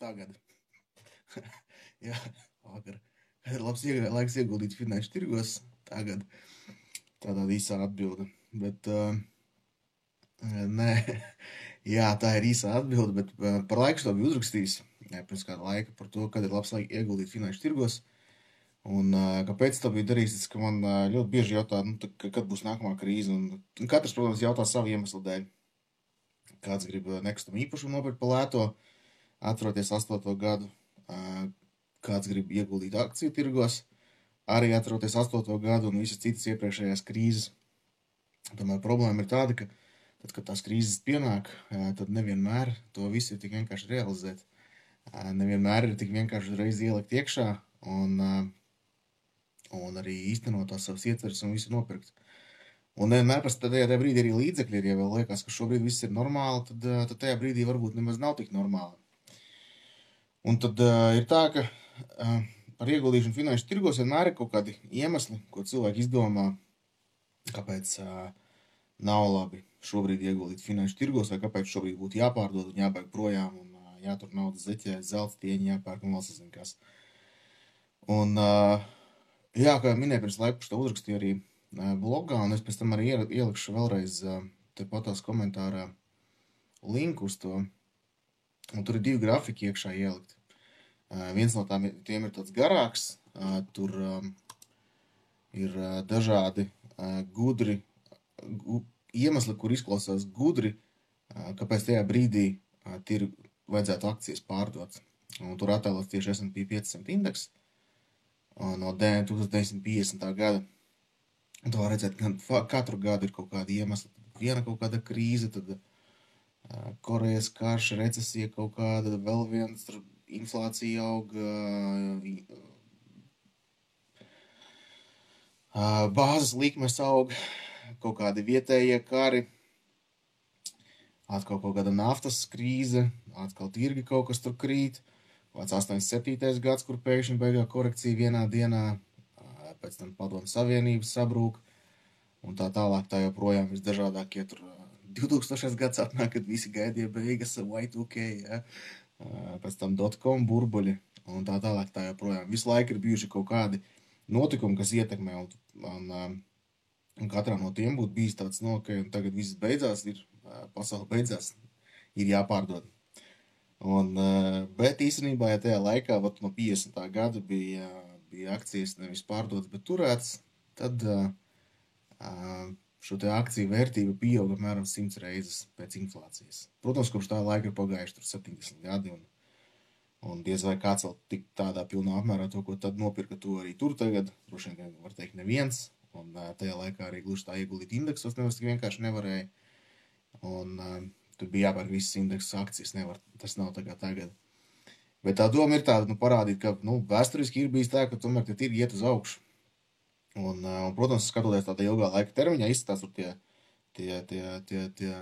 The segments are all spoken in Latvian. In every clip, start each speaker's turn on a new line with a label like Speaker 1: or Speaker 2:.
Speaker 1: tagad. Jā, vakar. Kad ir labs iegā, laiks ieguldīt finanšu tirgos, tagad. Tādā īsā atbilde. Bet, uh, nē, jā, tā ir īsā atbilde, bet uh, par laiku to bija uzrakstījis. Pirms kāda laika par to, kad ir labs laiks ieguldīt finanšu tirgos. Un uh, kāpēc tā bija darīts, ka man uh, ļoti bieži jautā, nu, tā, kad būs nākamā krīze. Un, un katrs, protams, jautā savu iemeslu dēļ. Kāds grib nekustamo īpašumu nopirkt pa lēto, atceroties 8. gadu. Kāds grib ieguldīt akciju tirgos, arī atceroties 8. gadu un visas citas iepriekšējās krīzes. Tomēr problēma ir tāda, ka tad, kad tās krīzes pienāk, tad nevienmēr to visu ir tik vienkārši realizēt. Nevienmēr ir tik vienkārši uzreiz ielikt iekšā un, un arī īstenot tās savas ietveres un visu nopirkt. Un nevienmēr pēc tam tajā brīdī arī līdzekļi ir, ja vēl liekas, ka šobrīd viss ir normāli, tad, tad tajā brīdī varbūt nemaz nav tik normāli. Un tad uh, ir tā, ka uh, par ieguldīšanu finanšu tirgos vienmēr ir kaut kādi iemesli, ko cilvēki izdomā, kāpēc uh, nav labi šobrīd ieguldīt finanšu tirgos, vai kāpēc šobrīd būtu jāpārdod un jābēg projām un uh, jātur naudas zeķē, zelta tieņi jāpērk un vēl sazin kas. Un, uh, jā, kā minēju, pirms laika to uzrakstīju arī uh, blogā, un es pēc tam arī ielikšu vēlreiz uh, te patās komentārā linku uz to. Un tur ir divi grafiki iekšā ielikti. Uh, viens no tām, tiem ir tāds garāks, uh, tur um, ir uh, dažādi uh, gudri gu, iemesli, kur izklausās gudri, uh, kāpēc tajā brīdī uh, tir, vajadzētu akcijas pārdot. Un tur attēlots tieši S&P 500 indeks uh, no 1950. gada. Un tu var redzēt, ka katru gadu ir kaut kāda iemesla. Viena kaut kāda krīze, tad uh, Korejas karš, recesija kaut kāda, vēl viens inflācija auga, bāzes likmes auga, kaut kādi vietējie kari, atkal kaut kāda naftas krīze, atkal tirgi kaut kas tur krīt. Vāc 87. gads, kur pēkšņi beigā korekcija vienā dienā, pēc tam padomu savienības sabrūk, un tā tālāk tā joprojām visdažādākie tur 2000. gads atnāk, kad visi gaidīja beigas Y2K, ja? pēc tam dotcom burbuļi un tā tālāk tā joprojām. Visu laiku ir bijuši kaut kādi notikumi, kas ietekmē, un, un, un katrā no tiem būtu bijis tāds, no, ka tagad viss beidzās, ir pasaule beidzās, ir jāpārdod. Un, bet īstenībā, ja tajā laikā, vat, no 50. gada bija, bija akcijas nevis pārdotas, bet turētas, tad uh, šo akciju vērtība pieauga apmēram 100 reizes pēc inflācijas. Protams, kopš tā laika ir pagājuši 70 gadi, un, un diez vai kāds vēl tik tādā pilnā apmērā to, ko tad nopirka, to arī tur tagad. Droši vien, var teikt, neviens. Un tajā laikā arī gluži tā ieguldīt indeksos nemaz tik vienkārši nevarēja. Un uh, tur bija jāpērk visas indeksu akcijas, nevar, tas nav tā kā tagad. Bet tā doma ir tāda, nu, parādīt, ka, nu, vēsturiski ir bijis tā, ka tomēr tie tirgi iet uz augšu. Un, un, protams, skatoties tādā ilgā laika termiņā, izskatās tie, tie, tie, tie, tie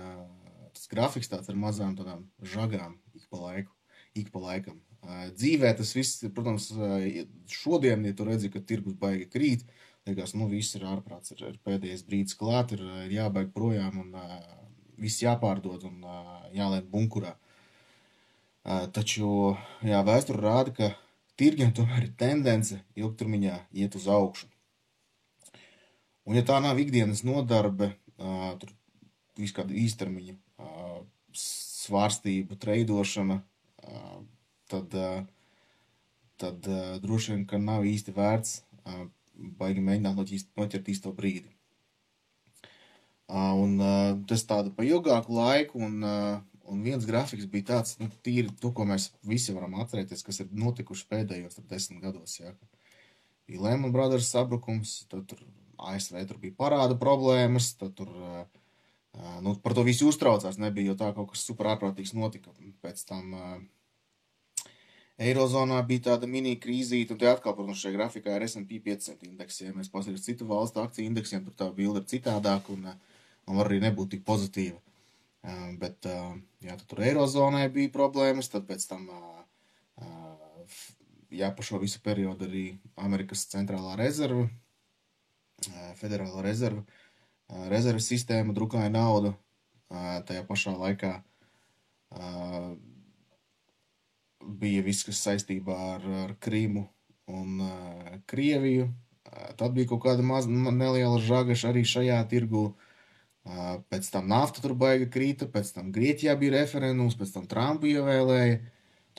Speaker 1: tas grafiks tāds ar mazām tādām žagām ik pa laiku, ik pa laikam. Dzīvē tas viss, protams, šodien, ja tu redzi, ka tirgus baigi krīt, liekas, nu viss ir ārprāts, ir, ir pēdējais brīdis klāt, ir, ir jābaig projām un viss jāpārdod un jālēt bunkurā. Taču, jā, vēsture rāda, ka tirgiem tomēr ir tendence ilgtermiņā iet uz augšu. Un, ja tā nav ikdienas nodarbe, tur viss kāda īstermiņa svārstība, treidošana, tad, tad droši vien, ka nav īsti vērts baigi mēģināt noķist, noķert īsto brīdi. Un tas tāda pa ilgāku laiku, un, un viens grafiks bija tāds, nu, tīri to, ko mēs visi varam atcerēties, kas ir notikuši pēdējos desmit gados, jā. Bija Lehman Brothers sabrukums, tad tur ASV tur bija parāda problēmas, tad tur nu, par to visi uztraucās. Nebija jau tā kaut kas super ārprātīgs notika. Pēc tam Eirozonā bija tāda mini krīzīte, un te atkal, protams, šajā grafikā ir S&P 500 indeks. Ja mēs paskatāmies citu valstu akciju indeksiem, tur tā bilde ir citādāka un, un var arī nebūt tik pozitīva. Bet, jā, tur Eirozonai bija problēmas, tad pēc tam, jā, pa šo visu periodu arī Amerikas centrālā rezerva Federāla rezerva, rezerves sistēma drukāja naudu. Tajā pašā laikā bija viss, kas saistībā ar, ar Krīmu un Krieviju. Tad bija kaut kāda maz, neliela žagaša arī šajā tirgu. Pēc tam nafta tur baiga krīta, pēc tam Grieķijā bija referendums, pēc tam Trumpu ievēlēja.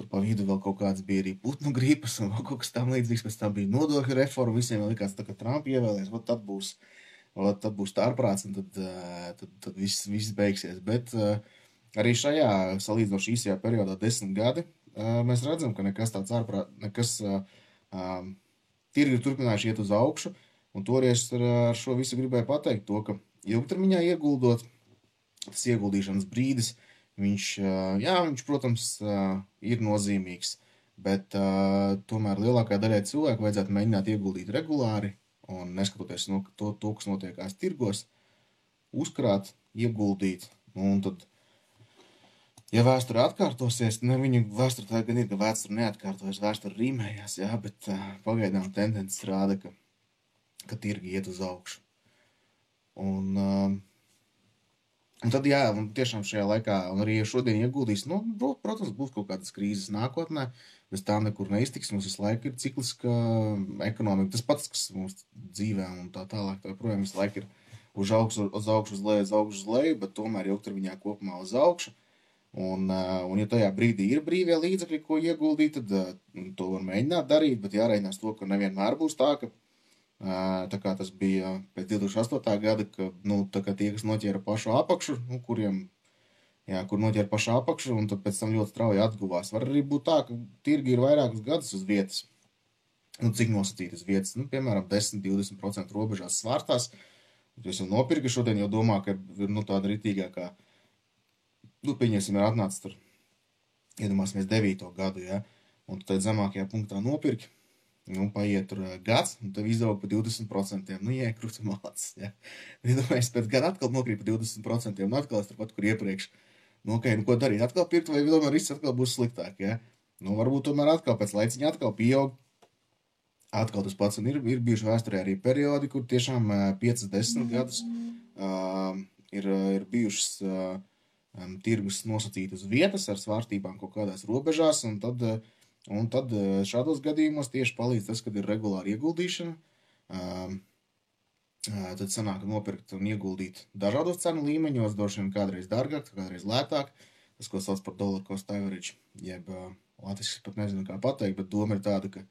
Speaker 1: Tur pa vidu vēl kaut kāds bija arī putnu gripas un kaut kas tam līdzīgs. Pēc tam bija nodokļu reforma. Visiem likās, tā, ka Trumpa ievēlēs, tad būs, tad būs tārprāts un tad, tad, tad viss, viss beigsies. Bet arī šajā salīdzinoši īsajā periodā, desmit gadi, mēs redzam, ka nekas tāds ārprāt, nekas tirgi ir turpinājuši iet uz augšu. Un toreiz ar, ar šo visu gribēju pateikt to, ka ilgtermiņā ieguldot, tas ieguldīšanas brīdis, viņš, jā, viņš, protams, ir nozīmīgs, bet tomēr lielākajai daļai cilvēku vajadzētu mēģināt ieguldīt regulāri un neskatoties no to, to kas notiekās tirgos, uzkrāt, ieguldīt, nu, un tad ja vēsture atkārtosies, ne viņa vēsture tā gan ir, ka vēsture neatkārtojas, vēsture rīmējās, jā, bet pagaidām tendences rāda, ka, ka tirgi iet uz augšu. Un, uh, un tad, jā, un tiešām šajā laikā, un arī šodien ieguldīs, nu, protams, būs kaut kādas krīzes nākotnē, bez tā nekur neiztiks, mums visu laiku ir cikliska ekonomika, tas pats, kas mums dzīvē un tā tālāk, tā projām visu laiku ir uz augšu, uz augšu, uz leju, uz augšu, uz leju, bet tomēr ilgtermiņā kopumā uz augšu. Un, eh, un, ja tajā brīdī ir brīvie līdzekļi, ko ieguldīt, tad eh, to var mēģināt darīt, bet jāreikinās to, ka nevienmēr būs tā, ka tā kā tas bija pēc 2008. gada, ka nu, tie, kas noķēra pašu apakšu, nu, kuriem, jā, kur noķēra pašu apakšu, un pēc tam ļoti strauji atguvās. Var arī būt tā, ka tirgi ir vairākus gadus uz vietas. Nu, cik nosacītas vietas, nu, piemēram, 10-20% robežās svārstās. Es jau nopirku šodien, jau domā, ka ir nu, tāda ritīgākā. Kā nu, pieņemsim, ir atnācis tur, iedomāsimies, 9. gadu, ja, un tad zemākajā punktā nopirki, nu, paiet tur gads, un tev izaug pa 20%, nu, iekrūta malacis, ja. Iedomājies, pēc gada atkal nokrīt pa 20%, un atkal es turpat, kur iepriekš, nu, ok, nu, ko darīt, atkal pirkt, vai tomēr viss atkal būs sliktāk, ja. Nu, varbūt tomēr atkal pēc laiciņa atkal pieaug, atkal tas pats, un ir, ir bijuši vēsturē arī periodi, kur tiešām uh, 5-10 gadus uh, ir, ir bijušas uh, um, tirgus nosacīt uz vietas ar svārstībām kaut kādās robežās, un tad, uh, un tad uh, šādos gadījumos tieši palīdz tas, kad ir regulāra ieguldīšana. Um, uh, tad sanāk nopirkt un ieguldīt dažādos cenu līmeņos, droši vien kādreiz dārgāk, kādreiz lētāk. Tas, ko sauc par dollar cost average, jeb uh, latviešu pat nezinu, kā pateikt, bet doma ir tāda, ka,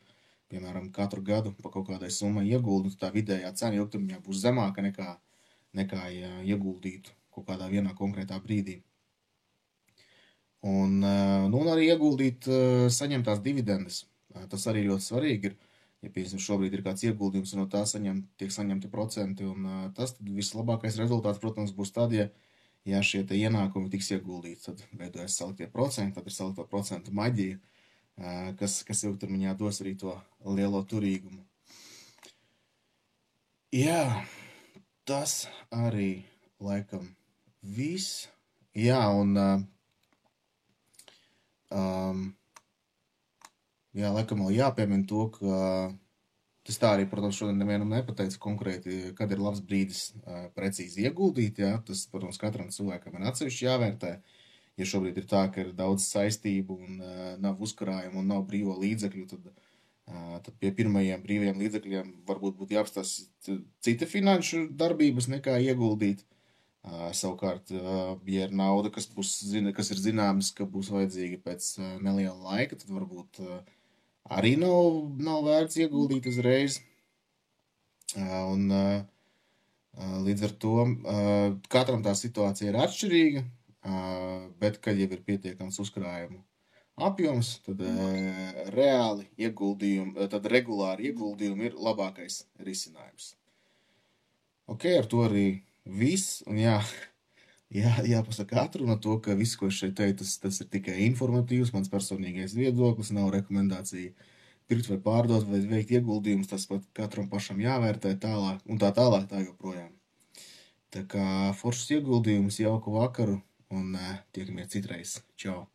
Speaker 1: piemēram, katru gadu pa kaut kādai summai ieguldīt, tā vidējā cena ilgtermiņā būs zemāka nekā, nekā ja ieguldītu kaut kādā vienā konkrētā brīdī. Un, eh, nu, un arī ieguldīt eh, saņemtās dividendes. Eh, tas arī ļoti svarīgi ir. Ja, piemēram, šobrīd ir kāds ieguldījums, no tā saņem, tiek saņemti procenti, un tas vislabākais rezultāts, protams, būs tad, ja, ja šie ienākumi tiks ieguldīti. Tad veidojas saliktie procenti, tad ir salikto procentu maģija, kas, kas ilgtermiņā dos arī to lielo turīgumu. Jā, tas arī laikam viss. Jā, un Um, jā, laikam vēl jāpiemina to, ka tas tā arī, protams, šodien nevienam nepateica konkrēti, kad ir labs brīdis uh, precīzi ieguldīt. Jā. Tas, protams, katram cilvēkam ir atsevišķi jāvērtē. Ja šobrīd ir tā, ka ir daudz saistību un uh, nav uzkrājumu un nav brīvo līdzekļu, tad, uh, tad pie pirmajiem brīviem līdzekļiem varbūt būtu jāapstāsta cita finanšu darbības nekā ieguldīt. Uh, Uh, savukārt, uh, ja ir nauda, kas, būs, zina, kas ir zināms, ka būs vajadzīga pēc uh, neliela laika, tad varbūt arī nav, nav vērts ieguldīt uzreiz. Un, līdz ar to katram tā situācija ir atšķirīga, bet, kad jau ir pietiekams uzkrājumu apjoms, tad reāli ieguldījumi, tad regulāri ieguldījumi ir labākais risinājums. Ok, ar to arī viss, un jā, jā, jāpasaka atruna to, ka viss, ko es šeit teicu, tas, tas ir tikai informatīvs, mans personīgais viedoklis, nav rekomendācija pirkt vai pārdot vai veikt ieguldījumus, tas pat katram pašam jāvērtē tālāk, un tā tālāk tā joprojām. Tā kā foršas ieguldījumus, jauku vakaru, un uh, tiekamies citreiz. Čau!